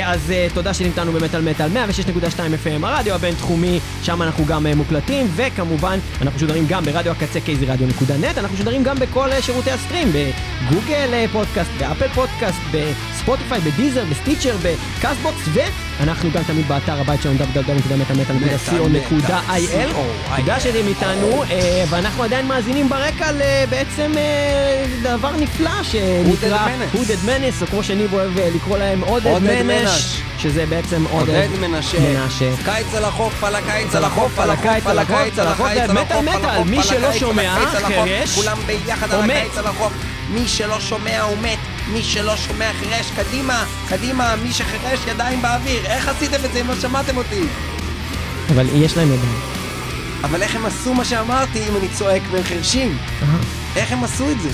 אז אה, תודה שנמתנו במטאל מטאל 106.2 FM הרדיו הבינתחומי שם אנחנו גם אה, מוקלטים וכמובן אנחנו משודרים גם ברדיו הקצה kzradio.net אנחנו משודרים גם בכל אה, שירותי הסטרים בגוגל אה, פודקאסט באפל פודקאסט בספוטיפיי ב Deezer ב Stitcher ב Castbox ואנחנו גם תמיד באתר הבית שלנו www.metalmetal.co.il תודה שאתם איתנו ואנחנו עדיין מאזינים ברקע לבעצם דבר נפלא שנקרא Menace. Hooded Menace או כמו שניב אוהב לקרוא להם עודד מנשה. שזה בעצם עודד מנשה. קיץ על החוף, על הקיץ, על החוף, על הקיץ, על הקיץ, על מטאל, החוף, מטאל, החוף, מי שלא שומע, על הקיץ, מי שלא שומע הוא מת, מי שלא שומע חירש, קדימה, קדימה, מי שחירש ידיים באוויר. איך עשיתם את זה אם לא שמעתם אותי? אבל יש להם ידיים. אבל איך הם עשו מה שאמרתי אם אני צועק והם חירשים? איך הם עשו את זה?